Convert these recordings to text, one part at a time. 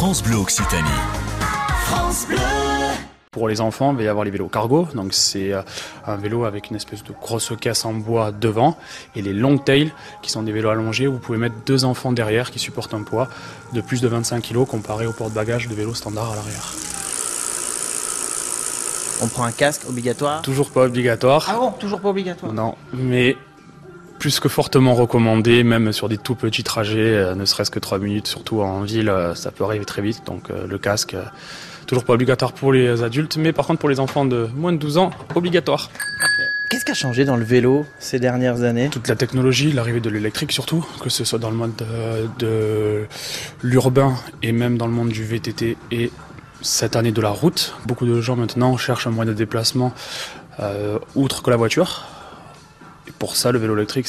France Bleu Occitanie. France Bleu. Pour les enfants, il va y avoir les vélos cargo. Donc c'est euh, un vélo avec une espèce de grosse caisse en bois devant et les long tail qui sont des vélos allongés où vous pouvez mettre deux enfants derrière qui supportent un poids de plus de 25 kg comparé au porte-bagages de vélo standard à l'arrière. On prend un casque obligatoire? Toujours pas obligatoire. Ah bon, toujours pas obligatoire? Non, mais plus que fortement recommandé, même sur des tout petits trajets, euh, ne serait-ce que 3 minutes, surtout en ville, euh, ça peut arriver très vite. Donc euh, le casque, toujours pas obligatoire pour les adultes, mais par contre pour les enfants de moins de 12 ans, obligatoire. Qu'est-ce qui a changé dans le vélo ces dernières années? Toute la technologie, l'arrivée de l'électrique surtout, que ce soit dans le monde de, de l'urbain et même dans le monde du VTT et cette année de la route. Beaucoup de gens maintenant cherchent un moyen de déplacement euh, outre que la voiture. Et pour ça, le vélo électrique,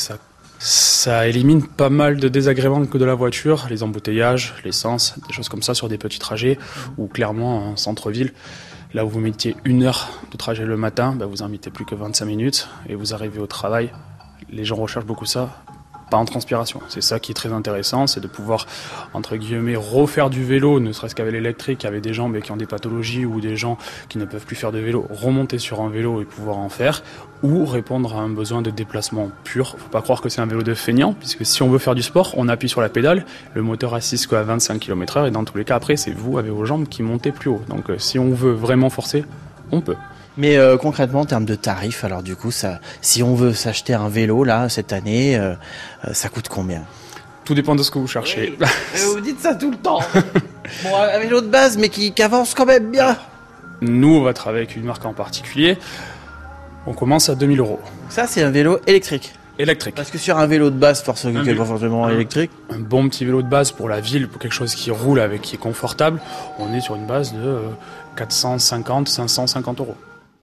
ça, élimine pas mal de désagréments que de la voiture, les embouteillages, l'essence, des choses comme ça sur des petits trajets ou clairement en centre-ville. Là où vous mettiez une heure de trajet le matin, bah, vous en mettez plus que 25 minutes et vous arrivez au travail. Les gens recherchent beaucoup ça, pas en transpiration. C'est ça qui est très intéressant, c'est de pouvoir, entre guillemets, refaire du vélo, ne serait-ce qu'avec l'électrique, avec des gens mais qui ont des pathologies ou des gens qui ne peuvent plus faire de vélo, remonter sur un vélo et pouvoir en faire, ou répondre à un besoin de déplacement pur. Faut pas croire que c'est un vélo de feignant, puisque si on veut faire du sport, on appuie sur la pédale, le moteur assiste qu'à 25 km heure, et dans tous les cas, après, c'est vous, avec vos jambes, qui montez plus haut. Donc, euh, si on veut vraiment forcer, on peut. Mais euh, concrètement, en termes de tarifs, alors du coup, ça, si on veut s'acheter un vélo là cette année, euh, euh, ça coûte combien? Tout dépend de ce que vous cherchez. Vous dites ça tout le temps. bon, un vélo de base, mais qui, qui avance quand même bien. Nous, on va travailler avec une marque en particulier. On commence à 2000 euros. Ça, c'est un vélo électrique. Électrique. Parce que sur un vélo de base, forcément, pas forcément électrique. un bon petit vélo de base pour la ville, pour quelque chose qui roule avec, qui est confortable, on est sur une base de euh, 450, 550 euros.